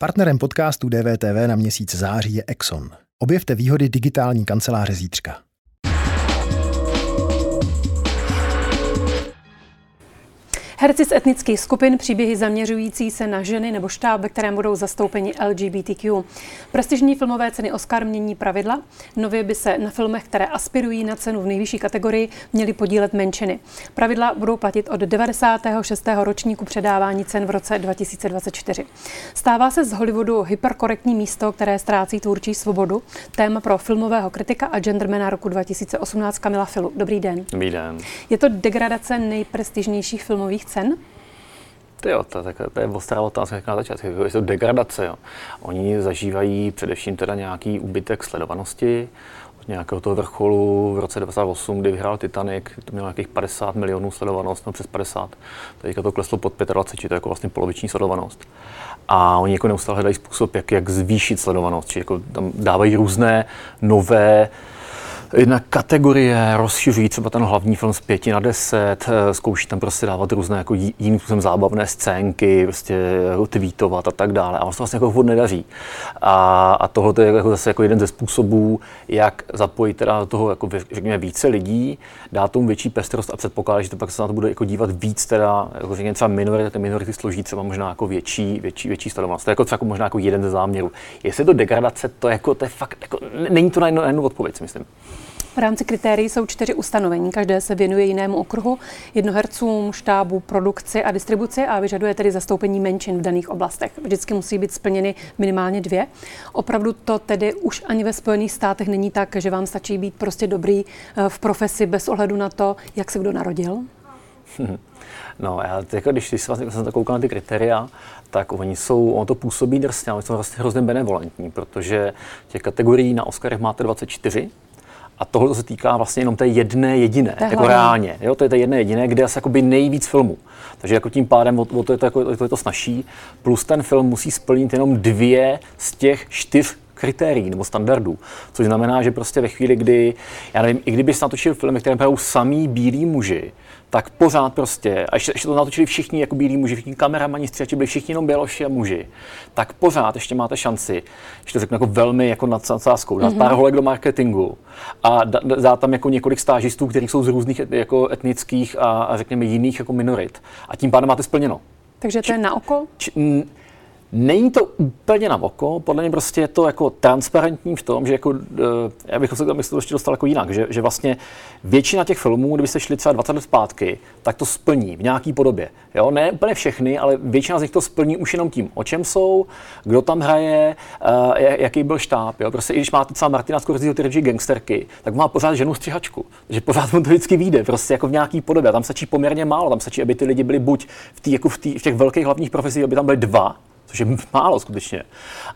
Partnerem podcastu DVTV na měsíc září je Exxon. Objevte výhody digitální kanceláře zítřka. Herci z etnických skupin, příběhy zaměřující se na ženy nebo štáb, ve kterém budou zastoupeni LGBTQ. Prestižní filmové ceny Oscar mění pravidla. Nově by se na filmech, které aspirují na cenu v nejvyšší kategorii, měly podílet menšiny. Pravidla budou platit od 96. ročníku předávání cen v roce 2024. Stává se z Hollywoodu hyperkorektní místo, které ztrácí tvůrčí svobodu. Téma pro filmového kritika a gendermana roku 2018 Kamila Filu. Dobrý den. Dobrý den. Je to degradace nejprestižnějších filmových cen? To jo, to, to, to je ostrá otázka na začátku. Je to degradace. Jo. Oni zažívají především teda nějaký úbytek sledovanosti, od nějakého toho vrcholu v roce 98, kdy vyhrál Titanic, to mělo nějakých 50 milionů sledovanost, no přes 50. Teďka to kleslo pod 25, či to je jako vlastně poloviční sledovanost. A oni jako neustále hledají způsob, jak, jak zvýšit sledovanost, či jako tam dávají různé nové jedna kategorie rozšiřují třeba ten hlavní film z pěti na deset, eh, zkouší tam prostě dávat různé jako jiným způsobem zábavné scénky, prostě jako tweetovat a tak dále. A se vlastně jako vůbec nedaří. A, a tohle je jako zase jako jeden ze způsobů, jak zapojit teda do toho jako řekněme více lidí, dát tomu větší pestrost a předpokládat, že to pak se na to bude jako dívat víc teda, jako řekněme třeba minority, ty minority složí třeba možná jako větší, větší, větší sledovanost. To je jako třeba jako možná jako jeden ze záměrů. Jestli to degradace, to, jako, to je fakt, jako, není to na jednu, na jednu odpověď, myslím. V rámci kritérií jsou čtyři ustanovení. Každé se věnuje jinému okruhu, jednohercům, štábu, produkci a distribuci a vyžaduje tedy zastoupení menšin v daných oblastech. Vždycky musí být splněny minimálně dvě. Opravdu to tedy už ani ve Spojených státech není tak, že vám stačí být prostě dobrý eh, v profesi bez ohledu na to, jak se kdo narodil? No, já jako, když, když vlastně, jsem koukal na ty kritéria, tak oni jsou, ono to působí drsně, ale jsou vlastně hrozně benevolentní, protože těch kategorií na Oscarech máte 24, a tohle se týká vlastně jenom té jedné jediné, Tehle. jako reálně. Jo? To je to jedné jediné, kde je asi nejvíc filmů. Takže jako tím pádem o, o to, je to, jako, to je to snažší. Plus ten film musí splnit jenom dvě z těch čtyř kritérií nebo standardů. Což znamená, že prostě ve chvíli, kdy, já nevím, i kdyby se natočil film, které hrajou samý bílí muži, tak pořád prostě, a ještě, ještě to natočili všichni jako bílí muži, všichni kameramani, stříhači, byli všichni jenom běloši a muži, tak pořád ještě máte šanci, že to řeknu jako velmi jako nad nadsázkou, dát mm-hmm. pár holek do marketingu a dát tam jako několik stážistů, kteří jsou z různých jako etnických a, a řekněme jiných jako minorit. A tím pádem máte splněno. Takže to je na oko? Či, Není to úplně na oko, podle mě prostě je to jako transparentní v tom, že jako, eh, já bych se tam to ještě dostal jako jinak, že, že vlastně většina těch filmů, kdybyste šli třeba 20 let zpátky, tak to splní v nějaké podobě. Jo? Ne úplně všechny, ale většina z nich to splní už jenom tím, o čem jsou, kdo tam hraje, uh, jaký byl štáb. Jo? Prostě i když máte třeba Martina Scorseseho ty gangsterky, tak má pořád ženu střihačku. Takže pořád mu to vždycky vyjde, prostě jako v nějaký podobě. A tam stačí poměrně málo, tam stačí, aby ty lidi byli buď v, tý, jako v, tý, v těch velkých hlavních profesích, aby tam byly dva, což je málo skutečně.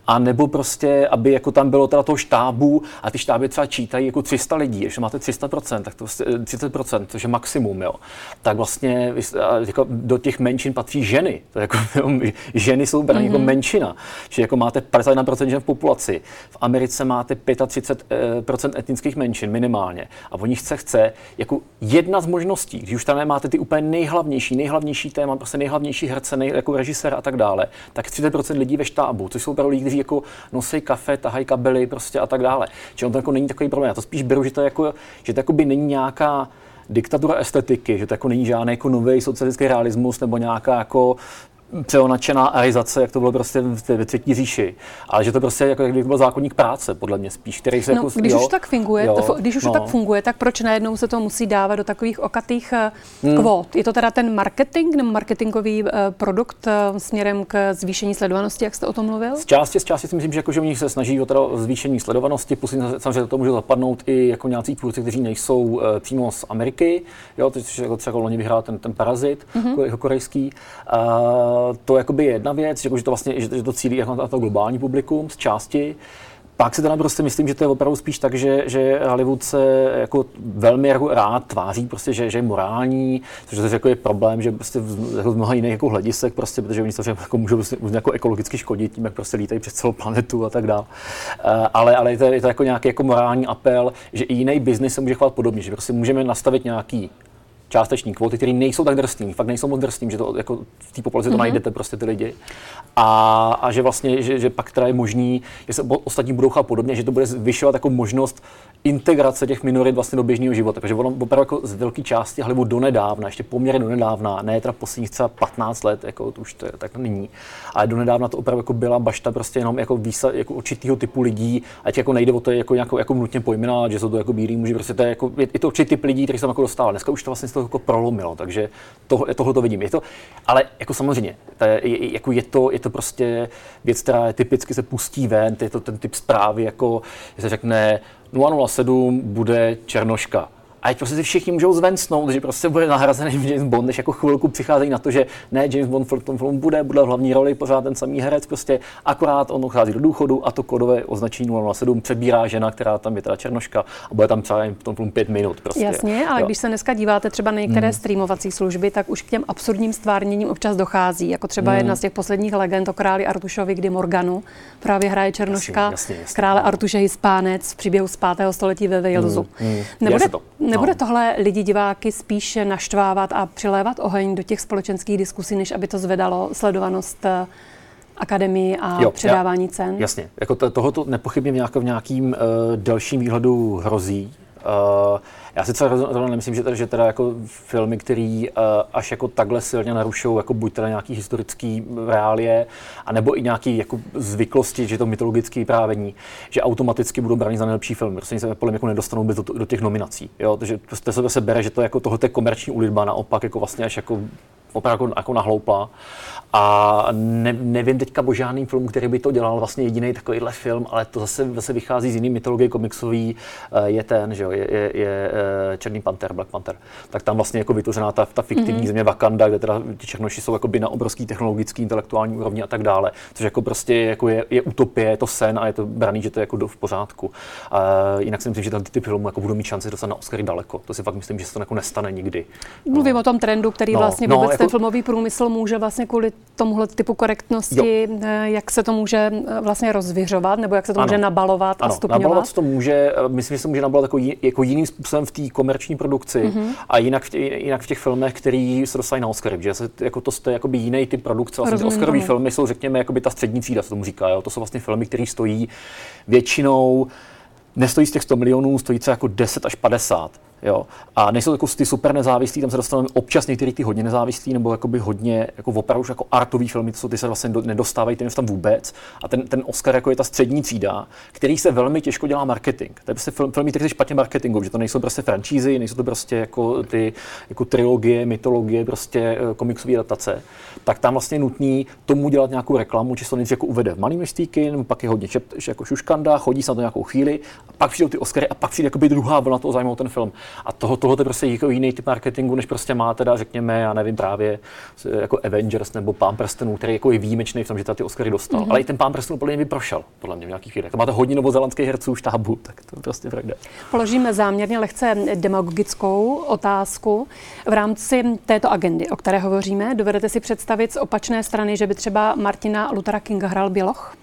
A nebo prostě, aby jako tam bylo teda toho štábu a ty štáby třeba čítají jako 300 lidí, když máte 300%, tak to 30%, vlastně, což je maximum, jo. Tak vlastně jako do těch menšin patří ženy. To jako, ženy jsou mm-hmm. jako mhm. menšina. Že jako máte 51% žen v populaci. V Americe máte 35% eh, etnických menšin minimálně. A o nich se chce jako jedna z možností, když už tam nemáte ty úplně nejhlavnější, nejhlavnější téma, prostě nejhlavnější herce, nej, jako režisér a tak dále, tak 30% lidí ve štábu, což jsou opravdu lidi, kteří jako nosí kafe, tahají kabely prostě a tak dále. Čili on to jako není takový problém. Já to spíš beru, že to, jako, že to jako by není nějaká diktatura estetiky, že to jako není žádný jako nový socialistický realismus nebo nějaká jako přeonačená arizace, jak to bylo prostě ve třetí říši. Ale že to prostě jako, jak byl zákonník práce, podle mě spíš, který se no, jako... Když jo, už tak funguje, jo, to, když už no. tak funguje, tak proč najednou se to musí dávat do takových okatých eh, hmm. kvót? Je to teda ten marketing nebo marketingový uh, produkt uh, směrem k zvýšení sledovanosti, jak jste o tom mluvil? Z části, z části si myslím, že, jako, že oni se snaží o teda zvýšení sledovanosti, plus samozřejmě to může zapadnout i jako nějací tvůrci, kteří nejsou uh, přímo z Ameriky, jo, což jako třeba loni vyhrál ten, ten Parazit, mm-hmm. jako korejský. Uh, to jakoby je jedna věc, že to, vlastně, že, že to cílí jako na to globální publikum z části. Pak si teda prostě myslím, že to je opravdu spíš tak, že, že Hollywood se jako velmi jako rád tváří, prostě, že, že je morální, což je, jako je problém, že prostě jako z mnoha jiných jako hledisek, prostě, protože oni se jako můžou prostě, jako ekologicky škodit tím, jak prostě lítají přes celou planetu a tak dále. Uh, ale, ale je to, je to jako nějaký jako morální apel, že i jiný biznis se může chovat podobně, že prostě můžeme nastavit nějaký částeční kvóty, které nejsou tak drsný, fakt nejsou moc drsný, že to jako v té populaci to mm-hmm. najdete prostě ty lidi. A, a že vlastně, že, že pak teda je možný, že se ostatní budou chápat podobně, že to bude zvyšovat jako možnost integrace těch minorit vlastně do běžného života. Takže ono opravdu jako z velké části Hollywood donedávna, ještě poměrně donedávna, ne teda posledních třeba 15 let, jako to už to je, tak nyní, ale donedávna to opravdu jako byla bašta prostě jenom jako, výsa, jako určitého typu lidí, ať jako nejde o to jako, jako, jako nutně pojmenovat, že jsou to jako bílí muži, prostě to je, jako, je, je to určitý typ lidí, který jsem jako dostal. Dneska už to vlastně z toho jako prolomilo, takže to, tohle to vidím. Je to, ale jako samozřejmě, to je, jako je, to, je to prostě věc, která je typicky se pustí ven, je to ten typ zprávy, jako se řekne 007 bude Černoška a ať prostě si všichni můžou zvencnout, že prostě bude nahrazený James Bond, než jako chvilku přicházejí na to, že ne, James Bond v tom filmu bude, bude v hlavní roli pořád ten samý herec, prostě akorát on odchází do důchodu a to kodové označení 007 přebírá žena, která tam je teda černoška a bude tam třeba v tom filmu pět minut. Prostě. Jasně, ale jo. když se dneska díváte třeba na některé hmm. streamovací služby, tak už k těm absurdním stvárněním občas dochází, jako třeba hmm. jedna z těch posledních legend o králi Artušovi, kdy Morganu právě hraje černoška, jasně, jasně, jasně. krále Artuše Hispánec v příběhu z 5. století ve Walesu. Hmm. Hmm. Nebude. Nebude no. tohle lidi, diváky spíše naštvávat a přilévat oheň do těch společenských diskusí, než aby to zvedalo sledovanost eh, akademii a jo, předávání já, cen? Jasně, jako to, tohoto nepochybně v, nějak, v nějakým uh, delším výhledu hrozí. Uh, já si třeba nemyslím, že teda, že teda jako filmy, které uh, až jako takhle silně narušují jako buď teda nějaký historický reálie, anebo i nějaký jako zvyklosti, že to mytologické vyprávění, že automaticky budou bránit za nejlepší film. Prostě se podle mě jako nedostanou do, do, těch nominací. Jo? Takže prostě se bere, že to jako tohle je komerční ulitba, naopak jako vlastně až jako opravdu jako, jako nahloupla. A ne, nevím teďka o žádným filmu, který by to dělal, vlastně jediný takovýhle film, ale to zase, zase vychází z jiný mytologie komiksový, eh, je ten, že jo, je, je, je eh, Černý panter, Black Panther. Tak tam vlastně jako vytvořená ta, ta fiktivní mm-hmm. země Wakanda, kde teda ti černoši jsou jako by na obrovský technologický, intelektuální úrovni a tak dále, což jako prostě jako je, je utopie, je to sen a je to braný, že to je jako do, v pořádku. A jinak si myslím, že ty typy filmů jako budou mít šanci dostat na Oscary daleko. To si fakt myslím, že se to jako nestane nikdy. Mluvím no. o tom trendu, který no, vlastně no, vůbec jako, ten filmový průmysl může vlastně kvůli tomuhle typu korektnosti, jo. Eh, jak se to může eh, vlastně rozvěřovat, nebo jak se to ano. může nabalovat ano. a stupňovat? Nabalovat se to může, eh, myslím, že se může nabalovat jako, jako jiným způsobem v té komerční produkci mm-hmm. a jinak v, tě, jinak v těch filmech, který se dostají na Oscar, že se, jako to je jakoby jiný typ produkce. Vlastně Oscarové filmy jsou, řekněme, jakoby ta střední třída, se tomu říká. Jo? To jsou vlastně filmy, které stojí většinou nestojí z těch 100 milionů, stojí třeba jako 10 až 50. Jo. A nejsou jako ty super nezávislí, tam se dostaneme občas některý ty hodně nezávislí, nebo jakoby hodně jako opravdu jako artový filmy, to jsou ty se vlastně nedostávají ten tam vůbec. A ten, ten Oscar jako je ta střední třída, který se velmi těžko dělá marketing. To je prostě film, filmy, které se špatně marketingu, že to nejsou prostě franšízy, nejsou to prostě jako ty jako trilogie, mytologie, prostě eh, komiksové adaptace. Tak tam vlastně je nutný tomu dělat nějakou reklamu, či se to nejdřív jako uvede v malý množství kin, pak je hodně čep, jako šuškanda, chodí se na to nějakou chvíli, a pak přijdou ty Oscary a pak přijde druhá vlna toho zájmu ten film. A toho, tohle je prostě jako jiný typ marketingu, než prostě má teda, řekněme, já nevím, právě jako Avengers nebo Pán prstenů, který jako je výjimečný v tom, že ty Oscary dostal. Mm-hmm. Ale i ten Pán prstenů podle mě prošel, podle mě v nějakých chvílích. To máte hodně novozelandských herců štábu, tak to prostě pravda. Položíme záměrně lehce demagogickou otázku. V rámci této agendy, o které hovoříme, dovedete si představit z opačné strany, že by třeba Martina Luthera Kinga hrál Běloch?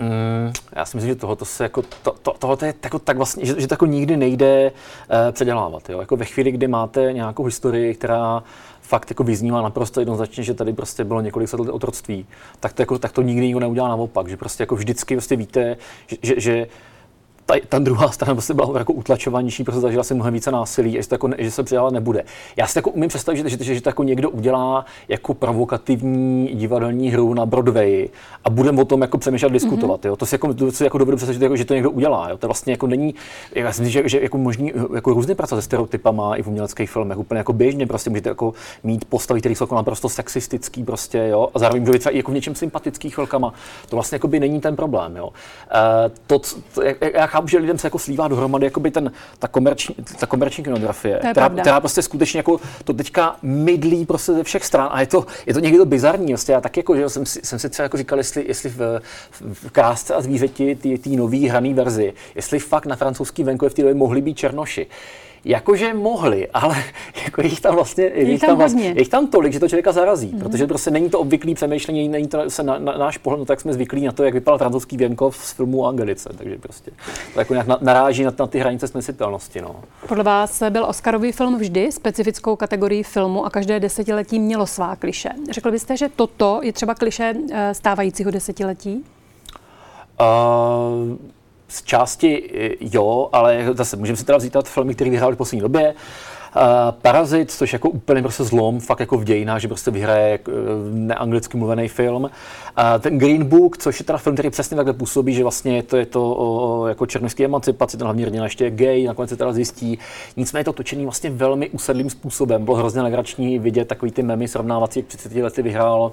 Mm, já si myslím, že tohoto se jako, to, to, tohoto je jako tak vlastně, že, že to jako nikdy nejde uh, předělávat. Jo? Jako ve chvíli, kdy máte nějakou historii, která fakt jako vyznívá naprosto jednoznačně, že tady prostě bylo několik let otroctví, tak to, jako, tak to nikdy nikdo neudělá naopak. Že prostě jako vždycky prostě víte, že, že, že ta, ta druhá strana prostě byla jako utlačovanější, protože zažila si mnohem více násilí, že, to jako, že se přidávat nebude. Já si jako umím představit, že, že, že, že to jako někdo udělá jako provokativní divadelní hru na Broadway a budeme o tom jako přemýšlet, diskutovat. Mm-hmm. Jo. To si jako, to si jako dovedu představit, jako, že to někdo udělá. Jo. To vlastně jako není, já si myslím, že, že jako možný jako různě pracovat se stereotypama i v uměleckých filmech, úplně jako běžně prostě můžete jako mít postavy, které jsou jako naprosto sexistický prostě, jo, a zároveň může být třeba i jako v něčem sympatický chvilkama. To vlastně jako by není ten problém. Jo. Uh, to, to, já, já chápu, že lidem se jako slívá dohromady jakoby ten, ta, komerční, ta komerční kinografie, která, která, prostě skutečně jako to teďka mydlí prostě ze všech stran a je to, je to někdy to bizarní. Vlastně. Já tak jako, že jsem si, jsem si třeba jako říkal, jestli, jestli v, v, Krásce a zvířeti, té nový hraný verzi, jestli fakt na francouzský venkově v té době mohli být černoši. Jakože mohli, ale jako jich tam vlastně, je jich tam, tam vlastně, jich tam tolik, že to člověka zarazí, mm. protože prostě není to obvyklý přemýšlení, není to se na, na, náš pohled, no tak jsme zvyklí na to, jak vypadal francouzský věnkov z filmu Angelice, takže prostě to jako nějak naráží na, na ty hranice snesitelnosti. No. Podle vás byl Oscarový film vždy specifickou kategorií filmu a každé desetiletí mělo svá kliše. Řekl byste, že toto je třeba kliše eh, stávajícího desetiletí? Uh, z části jo, ale zase můžeme si teda vzít filmy, které vyhrály v poslední době. Uh, Parazit, což jako úplně prostě zlom, fakt jako v dějinách, že prostě vyhraje uh, neanglicky mluvený film. Uh, ten Green Book, což je teda film, který přesně takhle působí, že vlastně to je to o, jako černožský emancipaci, ten hlavní hrdina ještě je gay, nakonec se teda zjistí. Nicméně to točení vlastně velmi usedlým způsobem. Bylo hrozně legrační vidět takový ty memy srovnávací, jak 30 lety vyhrál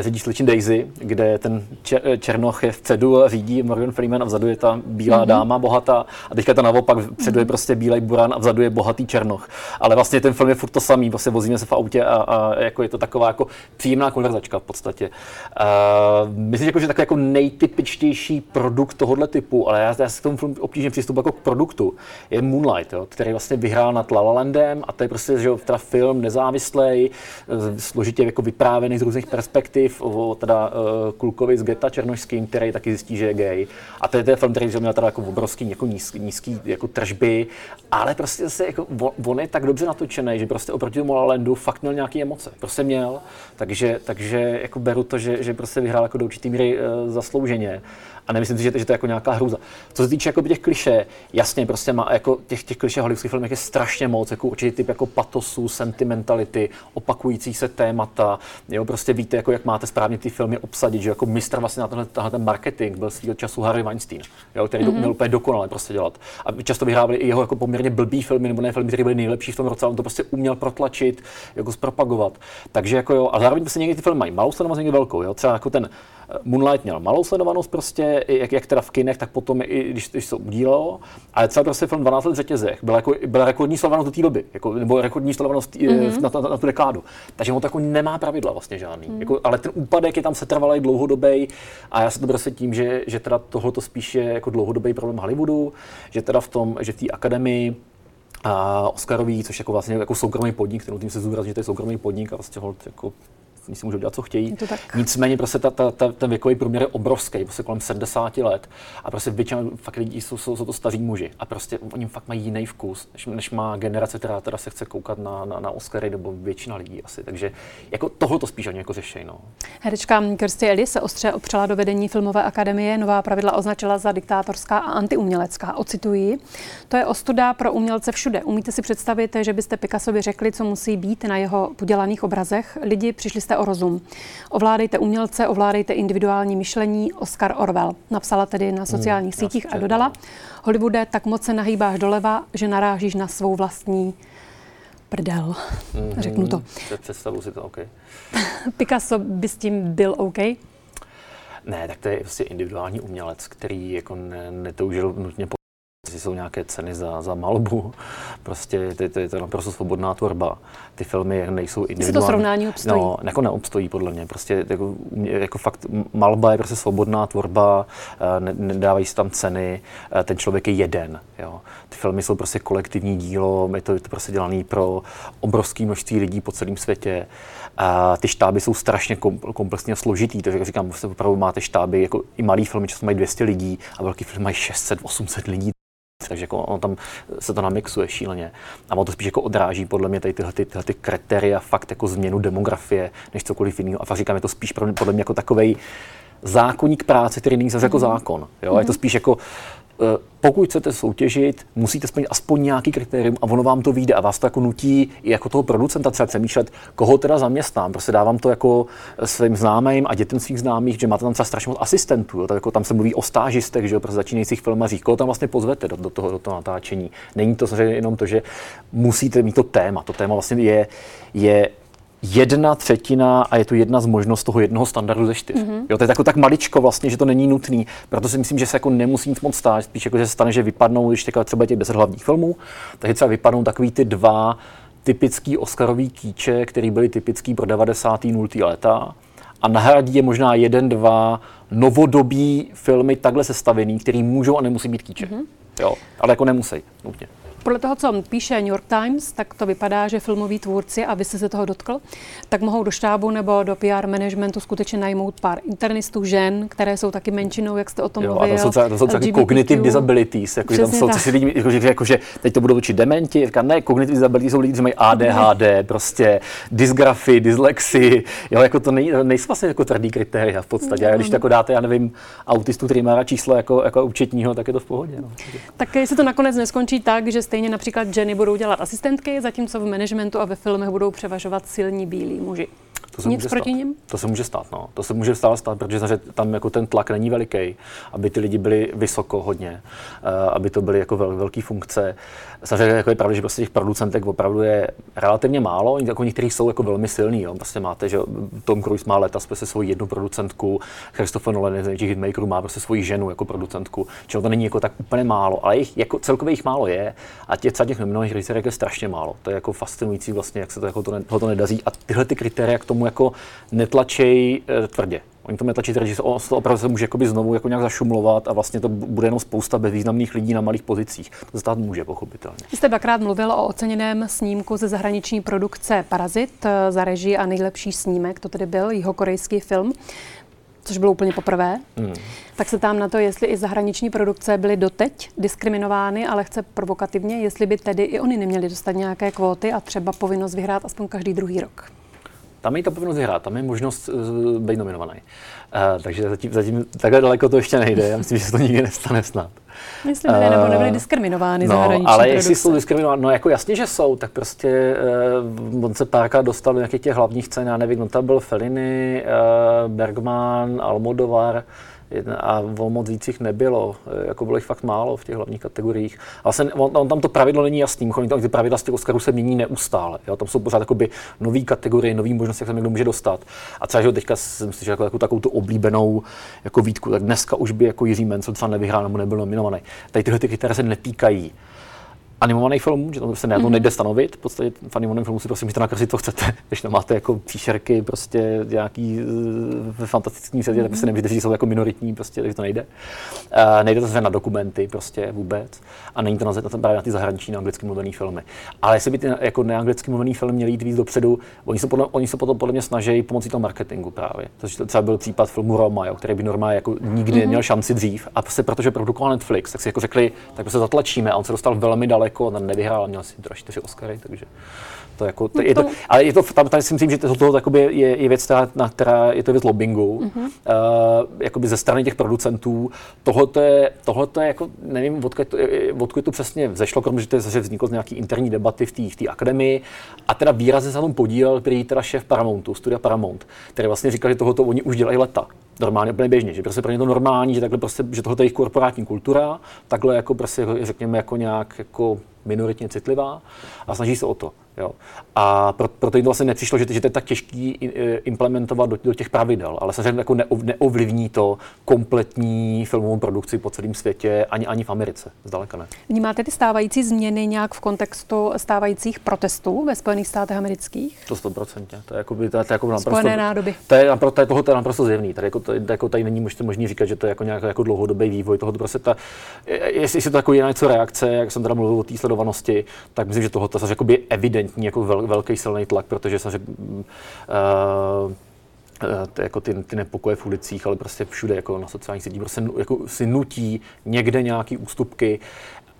řídí Sličin Daisy, kde ten čer, Černoch je vpředu a řídí Morgan Freeman a vzadu je ta bílá mm-hmm. dáma bohatá a teďka to naopak, vpředu je prostě bílý buran a vzadu je bohatý Černoch. Ale vlastně ten film je furt to samý, vlastně vozíme se v autě a, a jako je to taková jako příjemná konverzačka v podstatě. Uh, myslím, jako, že takový jako nejtypičtější produkt tohohle typu, ale já, já se k tomu filmu obtížně přistupu jako k produktu, je Moonlight, jo, který vlastně vyhrál nad La La Landem a to je prostě že, teda film nezávislý, složitě jako vyprávěný z různých perspektiv o teda uh, klukovi z geta černožským, který taky zjistí, že je gay. A to je ten film, který měl teda jako obrovský jako nízký, nízký jako tržby, ale prostě se jako, je tak dobře natočený, že prostě oproti tomu La Landu fakt měl nějaké emoce. Prostě měl. Takže, takže jako beru to, že, že prostě vyhrál jako do určitý míry uh, zaslouženě a nemyslím si, že, že to je jako nějaká hruza. Co se týče jako těch kliše, jasně, prostě má jako těch, těch kliše hollywoodských filmů je strašně moc, jako určitý typ jako patosu, sentimentality, opakující se témata, jo, prostě víte, jako jak máte správně ty filmy obsadit, že jako mistr vlastně na tenhle, tenhle ten marketing byl svýho času Harry Weinstein, jo, který mm-hmm. to uměl úplně dokonale prostě dělat. A často vyhrávali i jeho jako poměrně blbý filmy, nebo ne filmy, které byly nejlepší v tom roce, ale on to prostě uměl protlačit, jako zpropagovat. Takže jako jo, a zároveň prostě někdy ty filmy mají malou sledovanost, někdy velkou, jo. Třeba jako ten Moonlight měl malou sledovanost prostě, jak, jak teda v kinech, tak potom i když, když se udílelo, ale třeba prostě film 12 let řetězech byla, jako, byla rekordní sledovanost do té doby, jako, nebo rekordní sledovanost mm-hmm. na, na, na, tu dekádu. Takže on to jako nemá pravidla vlastně žádný. Mm. Jako, ale ten úpadek je tam setrvalý dlouhodobý a já se to prostě tím, že, že teda tohle to spíš je jako dlouhodobý problém Hollywoodu, že teda v tom, že v té akademii a Oscarový, což jako vlastně jako soukromý podnik, ten tím se zúraznit, že to je soukromý podnik a vlastně hold, jako oni si můžou dělat, co chtějí. Nicméně prostě ta, ta, ta, ten věkový průměr je obrovský, prostě kolem 70 let. A prostě většina fakt lidí jsou, jsou, jsou to staří muži. A prostě oni fakt mají jiný vkus, než, než má generace, která teda se chce koukat na, na, na Oscary, nebo většina lidí asi. Takže jako tohle to spíš ani jako řešej. No. Herečka Kirsty Ellis se ostře opřela do vedení filmové akademie. Nová pravidla označila za diktátorská a antiumělecká. Ocituji. To je ostuda pro umělce všude. Umíte si představit, že byste Picassovi řekli, co musí být na jeho podělaných obrazech? Lidi, přišli jste o rozum. Ovládejte umělce, ovládejte individuální myšlení. Oscar Orwell napsala tedy na sociálních hmm, sítích a dodala, Hollywoode, tak moc se nahýbáš doleva, že narážíš na svou vlastní prdel. Mm-hmm. Řeknu to. Představu si to, OK. Picasso by s tím byl OK? Ne, tak to je prostě individuální umělec, který jako ne, netoužil nutně po Jestli jsou nějaké ceny za, za malbu, prostě to, to, to je naprosto svobodná tvorba. Ty filmy nejsou individuální. To srovnání obstojí? No, jako neobstojí podle mě. Prostě jako, jako fakt malba je prostě svobodná tvorba, eh, ne, nedávají se tam ceny, eh, ten člověk je jeden. Jo. Ty filmy jsou prostě kolektivní dílo, je to, je to prostě dělané pro obrovské množství lidí po celém světě. A ty štáby jsou strašně komplexně složitý, takže říkám, opravdu máte štáby, jako i malý filmy často mají 200 lidí a velký film mají 600, 800 lidí takže jako on tam se to namixuje šíleně. A on to spíš jako odráží podle mě tady tyhle, ty, tyhle ty kritéria, fakt jako změnu demografie, než cokoliv jiného. A fakt říkám, je to spíš podle mě jako takový zákonník práce, který není zase jako zákon. Jo? Je to spíš jako pokud chcete soutěžit, musíte splnit aspoň nějaký kritérium a ono vám to vyjde a vás to jako nutí i jako toho producenta třeba přemýšlet, koho teda zaměstnám. Prostě dávám to jako svým známým a dětem svých známých, že máte tam třeba strašně moc asistentů. Jo. Tak jako tam se mluví o stážistech, že jo, pro začínajících filmařích. Koho tam vlastně pozvete do, do, toho, do toho natáčení. Není to samozřejmě jenom to, že musíte mít to téma. To téma vlastně je, je jedna třetina a je to jedna z možností toho jednoho standardu ze čtyř. Mm-hmm. Jo, to je jako tak maličko vlastně, že to není nutný. Proto si myslím, že se jako nemusí nic moc stát. Spíš jako, že se stane, že vypadnou, když třeba těch deset hlavních filmů, takže třeba vypadnou takový ty dva typický Oscarový kýče, který byly typický pro 90. 0. léta a nahradí je možná jeden, dva novodobí filmy takhle sestavený, který můžou a nemusí být kýče. Mm-hmm. Jo, ale jako nemusí nutně. Podle toho, co píše New York Times, tak to vypadá, že filmoví tvůrci, a vy jste se toho dotkl, tak mohou do štábu nebo do PR managementu skutečně najmout pár internistů, žen, které jsou taky menšinou, jak jste o tom jo, mluvil. A to jsou, to jsou taky cognitive disabilities, jako, tam jsou, co si lidi, jako, že, jako, že teď to budou učit dementi, říká, ne, cognitive disabilities jsou lidi, kteří mají ADHD, prostě dysgrafy, dyslexy, jo, jako to nej, nejsou vlastně jako tvrdý kritéria v podstatě. A když to jako dáte, já nevím, autistu, který má číslo jako, jako účetního, tak je to v pohodě. No. Tak jestli to nakonec neskončí tak, že stejně například ženy budou dělat asistentky, zatímco v managementu a ve filmech budou převažovat silní bílí muži. To se Nic může proti stát. nim? To se může stát, no. To se může stát, stát protože tam jako ten tlak není veliký, aby ty lidi byli vysoko hodně, uh, aby to byly jako vel, velké funkce. Samozřejmě jako je pravda, že prostě těch producentek opravdu je relativně málo, jako některý jsou jako velmi silný. Jo. Prostě máte, že Tom Cruise má letos prostě svoji jednu producentku, Christopher Nolan z největších hitmakerů, má prostě svoji ženu jako producentku, čili to není jako tak úplně málo, ale jich, jako celkově jich málo je a těch, těch nominovaných režisérek je strašně málo. To je jako fascinující vlastně, jak se to, jako to, ne, to nedaří a tyhle ty kritéria k tomu jako netlačej e, tvrdě. Oni to netlačí tvrdě, že to opravdu se může znovu jako nějak zašumlovat a vlastně to bude jenom spousta bezvýznamných lidí na malých pozicích. To se stát může, pochopitelně. Vy jste dvakrát mluvil o oceněném snímku ze zahraniční produkce Parazit eh, za režii a nejlepší snímek, to tedy byl jihokorejský film což bylo úplně poprvé, hmm. tak se tam na to, jestli i zahraniční produkce byly doteď diskriminovány, ale chce provokativně, jestli by tedy i oni neměli dostat nějaké kvóty a třeba povinnost vyhrát aspoň každý druhý rok. Tam je to povinnost vyhrát, tam je možnost uh, být nominovaný. Uh, takže zatím, zatím takhle daleko to ještě nejde. Já myslím, že se to nikdy nestane snad. Myslím, uh, nebo nebyly diskriminovány no, zahraniční ale produkce. jestli jsou diskriminovány, no jako jasně, že jsou, tak prostě uh, on se párkrát dostal do nějakých těch hlavních cen, já nevím, no tam byl Fellini, uh, Bergman, Almodovar, a o moc víc jich nebylo, e, jako bylo jich fakt málo v těch hlavních kategoriích. Ale se, on, on, tam to pravidlo není jasný, oni tam ty pravidla z těch Oscarů se mění neustále. Jo? Tam jsou pořád jakoby nový kategorie, nový možnosti, jak se někdo může dostat. A třeba, že teďka si myslím, že jako, jako takovou tu oblíbenou jako výtku, tak dneska už by jako Jiří Mencel třeba nevyhrál nebo nebyl nominovaný. Tady tyhle ty kritéria se netýkají animovaný film, že to se ne, to mhm. nejde stanovit. V podstatě v animovaném filmu si prostě můžete nakreslit, co chcete. Když tam máte jako příšerky, prostě nějaký eh, ve fantastickém světě, tak prostě nemůžete říct, že jsou jako minoritní, prostě, takže to nejde. Uh, nejde to na dokumenty prostě vůbec. A není to na, na, právě na ty zahraniční anglicky mluvené filmy. Ale jestli by ty jako neanglicky mluvený film měli jít víc dopředu, oni se, podle, oni se potom podle mě snaží pomocí toho marketingu právě. Což třeba byl případ filmu Roma, jo, který by normálně jako nikdy mm-hmm. neměl šanci dřív. A prostě protože produkoval Netflix, tak si jako řekli, tak se zatlačíme a on se dostal velmi daleko jako on nevyhrál, měl asi teda čtyři Oscary, takže to jako, to, je to, ale je to, tam, tady si myslím, že to, to je, je věc, která, na která je to věc lobbingu, mm-hmm. uh, jakoby ze strany těch producentů. Tohle je, tohleto je jako, nevím, odkud to, odkud to přesně vzešlo, kromě, že to je zase vzniklo z nějaký interní debaty v té v akademii. A teda výrazně se na tom podílel prý teda šéf Paramountu, studia Paramount, který vlastně říkal, že tohoto oni už dělají leta normálně úplně běžně, že prostě pro ně to normální, že takhle prostě, že tohle je jejich korporátní kultura, takhle jako prostě řekněme jako nějak jako minoritně citlivá a snaží se o to. Jo. A pro, proto jim to vlastně nepřišlo, že, že to je tak těžký implementovat do, do těch pravidel, ale samozřejmě jako neov, neovlivní to kompletní filmovou produkci po celém světě, ani, ani v Americe, zdaleka ne. Vnímáte ty stávající změny nějak v kontextu stávajících protestů ve Spojených státech amerických? To 100%. To je jako, to je, to je jako naprosto, Spojené nádoby. To je, to je, tohle to je naprosto zjevný. Tady, jako, to, jako, tady není možné, možný říkat, že to je jako nějaký jako dlouhodobý vývoj. Tohle prostě ta, jestli, jestli to jako je něco reakce, jak jsem teda mluvil o té sledovanosti, tak myslím, že tohle je evidentní jako vel, velký silný tlak, protože samozřejmě uh, jako ty, ty nepokoje v ulicích, ale prostě všude jako na sociálních sítích prostě jako si nutí někde nějaký ústupky.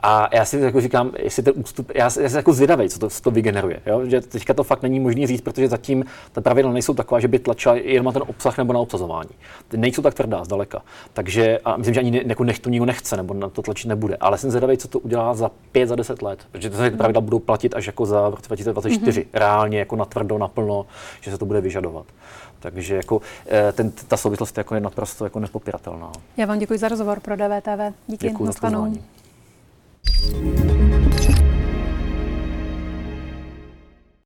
A já si jako říkám, jestli ten ústup, já, já jsem jako zvědavý, co to, co to vygeneruje. Jo? Že teďka to fakt není možné říct, protože zatím ta pravidla nejsou taková, že by tlačila jenom na ten obsah nebo na obsazování. Ty nejsou tak tvrdá zdaleka. Takže a myslím, že ani ne, jako nech, to nikdo nechce nebo na to tlačit nebude. Ale jsem zvědavý, co to udělá za 5, za 10 let. Protože ty pravidla budou platit až jako za roce 2024. Mm-hmm. Reálně jako natvrdo, naplno, že se to bude vyžadovat. Takže jako, eh, ten, ta souvislost jako je naprosto jako nepopiratelná. Já vám děkuji za rozhovor pro DVTV. Díky, děkuji za pozvání. Thank you.